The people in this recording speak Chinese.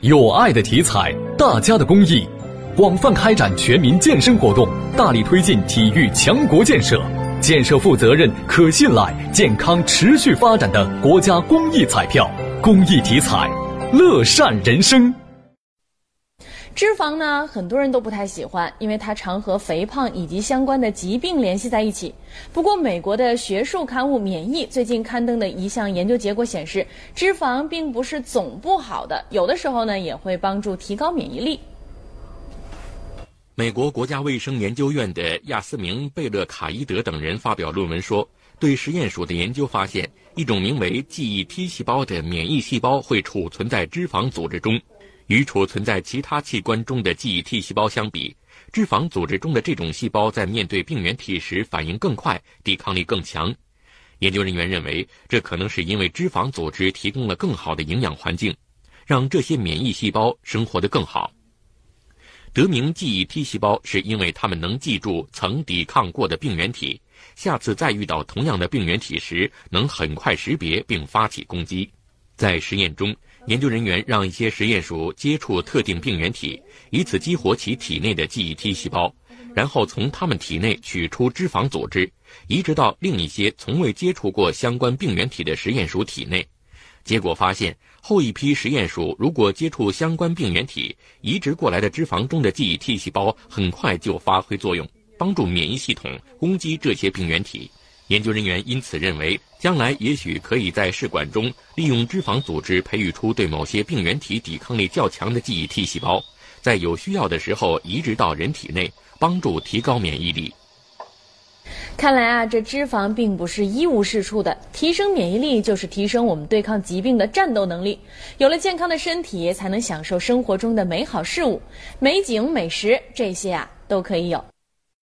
有爱的体彩，大家的公益，广泛开展全民健身活动，大力推进体育强国建设，建设负责任、可信赖、健康持续发展的国家公益彩票。公益体彩，乐善人生。脂肪呢，很多人都不太喜欢，因为它常和肥胖以及相关的疾病联系在一起。不过，美国的学术刊物《免疫》最近刊登的一项研究结果显示，脂肪并不是总不好的，有的时候呢也会帮助提高免疫力。美国国家卫生研究院的亚斯明·贝勒卡伊德等人发表论文说，对实验鼠的研究发现，一种名为记忆 T 细胞的免疫细胞会储存在脂肪组织中。与储存在其他器官中的记忆 T 细胞相比，脂肪组织中的这种细胞在面对病原体时反应更快，抵抗力更强。研究人员认为，这可能是因为脂肪组织提供了更好的营养环境，让这些免疫细胞生活得更好。得名记忆 T 细胞是因为它们能记住曾抵抗过的病原体，下次再遇到同样的病原体时，能很快识别并发起攻击。在实验中。研究人员让一些实验鼠接触特定病原体，以此激活其体内的记忆 T 细胞，然后从它们体内取出脂肪组织，移植到另一些从未接触过相关病原体的实验鼠体内。结果发现，后一批实验鼠如果接触相关病原体，移植过来的脂肪中的记忆 T 细胞很快就发挥作用，帮助免疫系统攻击这些病原体。研究人员因此认为，将来也许可以在试管中利用脂肪组织培育出对某些病原体抵抗力较强的记忆 T 细胞，在有需要的时候移植到人体内，帮助提高免疫力。看来啊，这脂肪并不是一无是处的，提升免疫力就是提升我们对抗疾病的战斗能力。有了健康的身体，才能享受生活中的美好事物、美景、美食，这些啊都可以有。